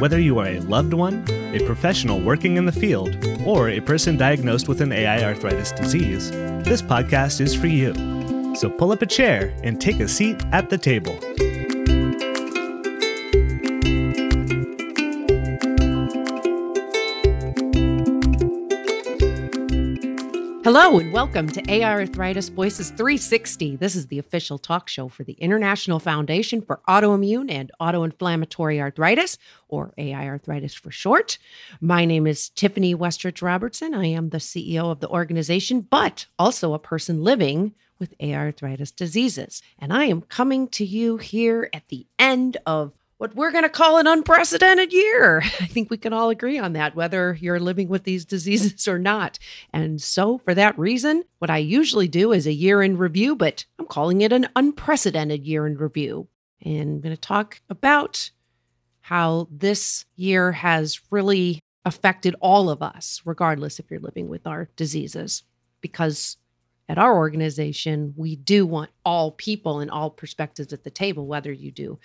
Whether you are a loved one, a professional working in the field, or a person diagnosed with an AI arthritis disease, this podcast is for you. So pull up a chair and take a seat at the table. Hello and welcome to AI Arthritis Voices 360. This is the official talk show for the International Foundation for Autoimmune and Autoinflammatory Arthritis, or AI Arthritis for short. My name is Tiffany Westrich Robertson. I am the CEO of the organization, but also a person living with AI arthritis diseases. And I am coming to you here at the end of what we're going to call an unprecedented year. I think we can all agree on that, whether you're living with these diseases or not. And so, for that reason, what I usually do is a year in review, but I'm calling it an unprecedented year in review. And I'm going to talk about how this year has really affected all of us, regardless if you're living with our diseases. Because at our organization, we do want all people and all perspectives at the table, whether you do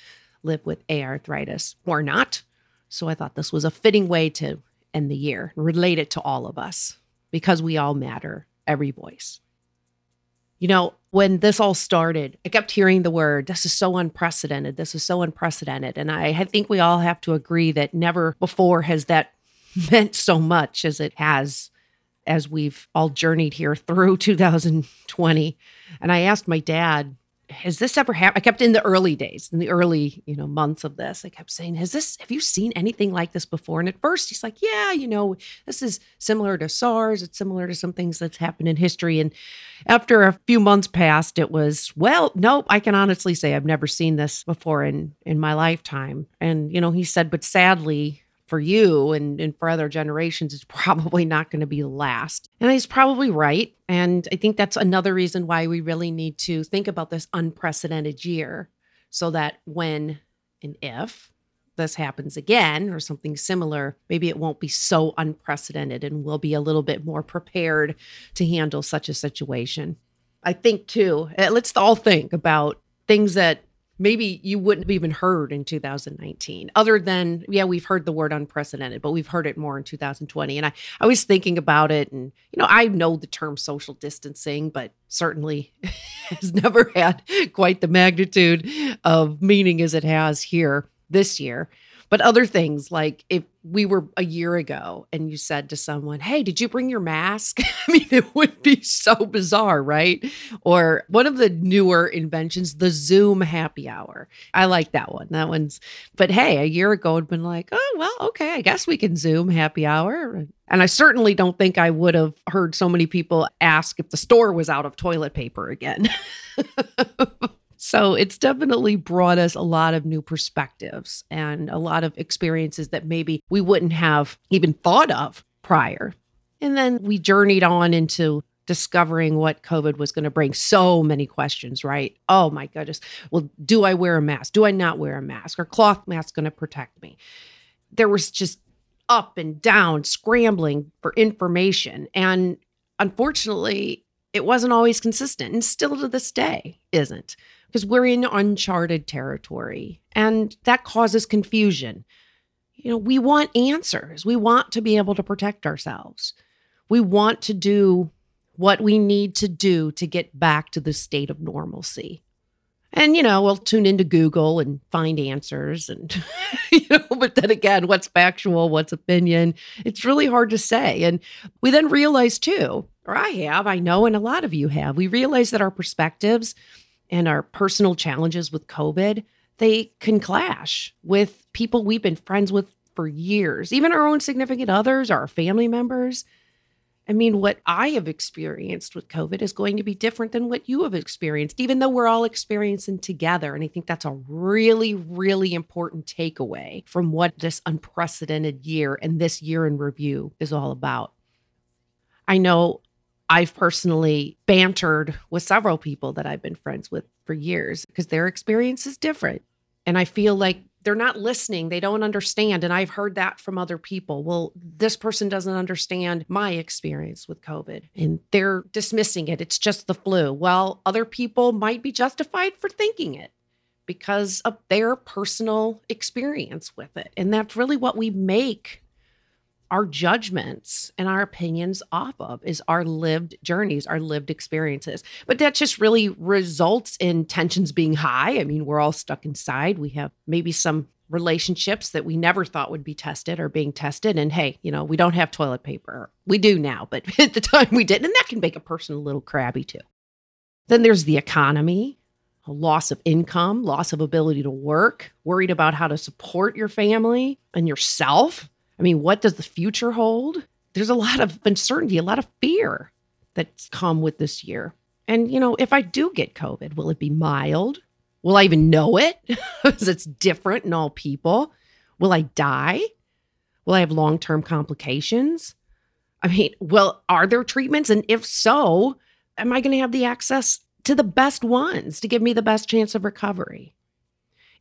live with AI arthritis or not. So I thought this was a fitting way to end the year, relate it to all of us because we all matter, every voice. You know, when this all started, I kept hearing the word, this is so unprecedented. This is so unprecedented. And I, I think we all have to agree that never before has that meant so much as it has as we've all journeyed here through 2020. And I asked my dad has this ever happened? I kept in the early days, in the early, you know, months of this, I kept saying, has this, have you seen anything like this before? And at first he's like, yeah, you know, this is similar to SARS. It's similar to some things that's happened in history. And after a few months passed, it was, well, nope, I can honestly say I've never seen this before in, in my lifetime. And, you know, he said, but sadly, for you and, and for other generations, it's probably not going to be last. And he's probably right. And I think that's another reason why we really need to think about this unprecedented year so that when and if this happens again or something similar, maybe it won't be so unprecedented and we'll be a little bit more prepared to handle such a situation. I think too, let's all think about things that maybe you wouldn't have even heard in 2019 other than yeah we've heard the word unprecedented but we've heard it more in 2020 and i i was thinking about it and you know i know the term social distancing but certainly has never had quite the magnitude of meaning as it has here this year but other things like if we were a year ago and you said to someone, Hey, did you bring your mask? I mean, it would be so bizarre, right? Or one of the newer inventions, the Zoom happy hour. I like that one. That one's, but hey, a year ago it'd been like, Oh, well, okay, I guess we can Zoom happy hour. And I certainly don't think I would have heard so many people ask if the store was out of toilet paper again. So it's definitely brought us a lot of new perspectives and a lot of experiences that maybe we wouldn't have even thought of prior. And then we journeyed on into discovering what COVID was going to bring. So many questions, right? Oh my goodness. Well, do I wear a mask? Do I not wear a mask? Are cloth masks going to protect me? There was just up and down scrambling for information. And unfortunately, it wasn't always consistent and still to this day isn't because we're in uncharted territory and that causes confusion. You know, we want answers. We want to be able to protect ourselves. We want to do what we need to do to get back to the state of normalcy. And, you know, we'll tune into Google and find answers. And, you know, but then again, what's factual, what's opinion? It's really hard to say. And we then realize, too, or I have, I know, and a lot of you have, we realize that our perspectives and our personal challenges with COVID, they can clash with people we've been friends with for years, even our own significant others, our family members. I mean, what I have experienced with COVID is going to be different than what you have experienced, even though we're all experiencing together. And I think that's a really, really important takeaway from what this unprecedented year and this year in review is all about. I know I've personally bantered with several people that I've been friends with for years because their experience is different. And I feel like they're not listening. They don't understand. And I've heard that from other people. Well, this person doesn't understand my experience with COVID and they're dismissing it. It's just the flu. Well, other people might be justified for thinking it because of their personal experience with it. And that's really what we make our judgments and our opinions off of is our lived journeys, our lived experiences. But that just really results in tensions being high. I mean, we're all stuck inside. We have maybe some relationships that we never thought would be tested are being tested. And hey, you know, we don't have toilet paper. We do now, but at the time we didn't. And that can make a person a little crabby too. Then there's the economy, a loss of income, loss of ability to work, worried about how to support your family and yourself I mean, what does the future hold? There's a lot of uncertainty, a lot of fear that's come with this year. And, you know, if I do get COVID, will it be mild? Will I even know it? Because it's different in all people. Will I die? Will I have long term complications? I mean, well, are there treatments? And if so, am I going to have the access to the best ones to give me the best chance of recovery?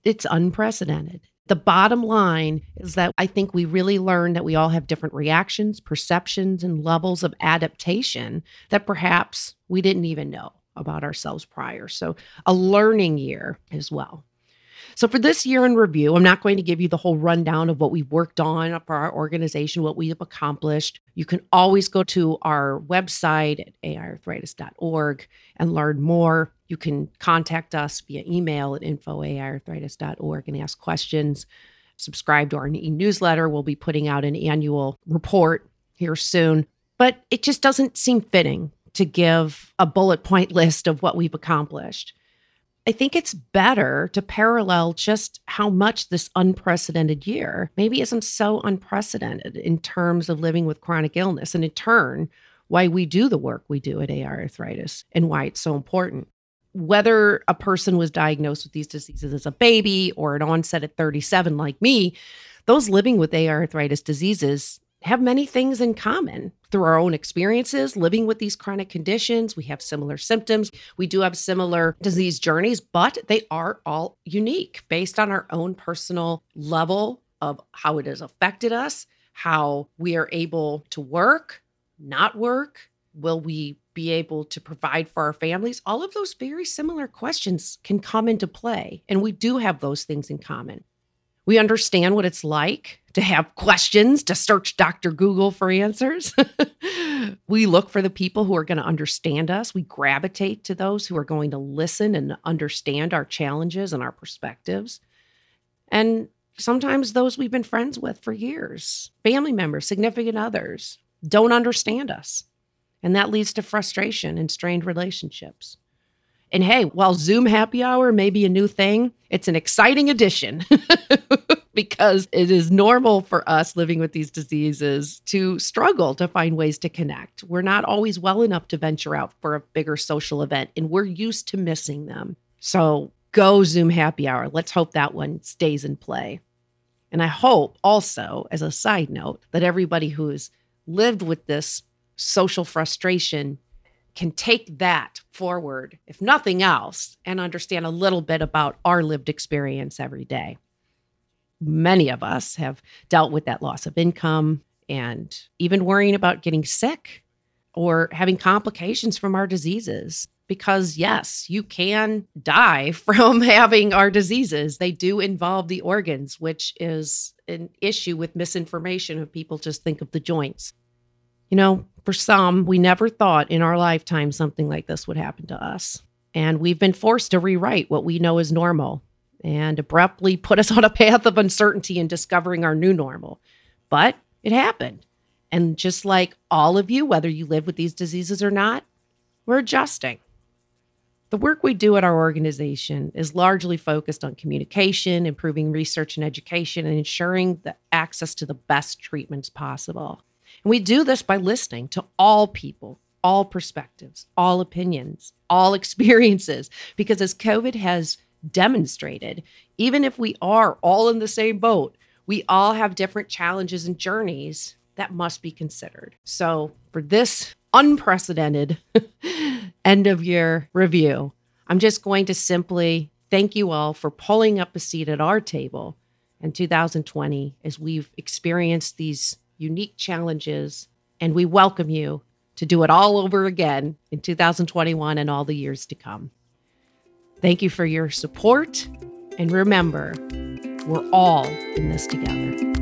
It's unprecedented. The bottom line is that I think we really learned that we all have different reactions, perceptions, and levels of adaptation that perhaps we didn't even know about ourselves prior. So, a learning year as well. So, for this year in review, I'm not going to give you the whole rundown of what we've worked on for our organization, what we have accomplished. You can always go to our website at aiarthritis.org and learn more. You can contact us via email at info.aiarthritis.org and ask questions. Subscribe to our e newsletter. We'll be putting out an annual report here soon. But it just doesn't seem fitting to give a bullet point list of what we've accomplished. I think it's better to parallel just how much this unprecedented year maybe isn't so unprecedented in terms of living with chronic illness, and in turn, why we do the work we do at AI Arthritis and why it's so important. Whether a person was diagnosed with these diseases as a baby or an onset at 37, like me, those living with AI arthritis diseases have many things in common through our own experiences living with these chronic conditions. We have similar symptoms. We do have similar disease journeys, but they are all unique based on our own personal level of how it has affected us, how we are able to work, not work. Will we be able to provide for our families? All of those very similar questions can come into play. And we do have those things in common. We understand what it's like to have questions, to search Dr. Google for answers. we look for the people who are going to understand us. We gravitate to those who are going to listen and understand our challenges and our perspectives. And sometimes those we've been friends with for years, family members, significant others, don't understand us. And that leads to frustration and strained relationships. And hey, while Zoom happy hour may be a new thing, it's an exciting addition because it is normal for us living with these diseases to struggle to find ways to connect. We're not always well enough to venture out for a bigger social event, and we're used to missing them. So go Zoom happy hour. Let's hope that one stays in play. And I hope also, as a side note, that everybody who's lived with this social frustration can take that forward, if nothing else, and understand a little bit about our lived experience every day. Many of us have dealt with that loss of income and even worrying about getting sick or having complications from our diseases. Because, yes, you can die from having our diseases. They do involve the organs, which is an issue with misinformation of people just think of the joints. You know, for some, we never thought in our lifetime something like this would happen to us. And we've been forced to rewrite what we know is normal and abruptly put us on a path of uncertainty in discovering our new normal. But it happened. And just like all of you, whether you live with these diseases or not, we're adjusting. The work we do at our organization is largely focused on communication, improving research and education, and ensuring the access to the best treatments possible. And we do this by listening to all people, all perspectives, all opinions, all experiences, because as COVID has demonstrated, even if we are all in the same boat, we all have different challenges and journeys that must be considered. So, for this unprecedented end of year review, I'm just going to simply thank you all for pulling up a seat at our table in 2020 as we've experienced these unique challenges. And we welcome you to do it all over again in 2021 and all the years to come. Thank you for your support. And remember, we're all in this together.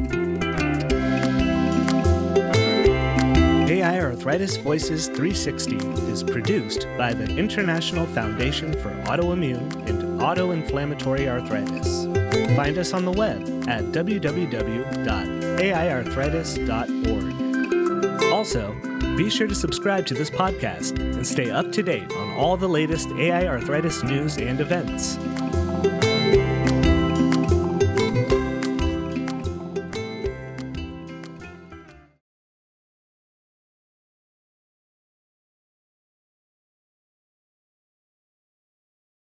AI Arthritis Voices 360 is produced by the International Foundation for Autoimmune and Autoinflammatory Arthritis. Find us on the web at www.aiarthritis.org. Also, be sure to subscribe to this podcast and stay up to date on all the latest AI arthritis news and events.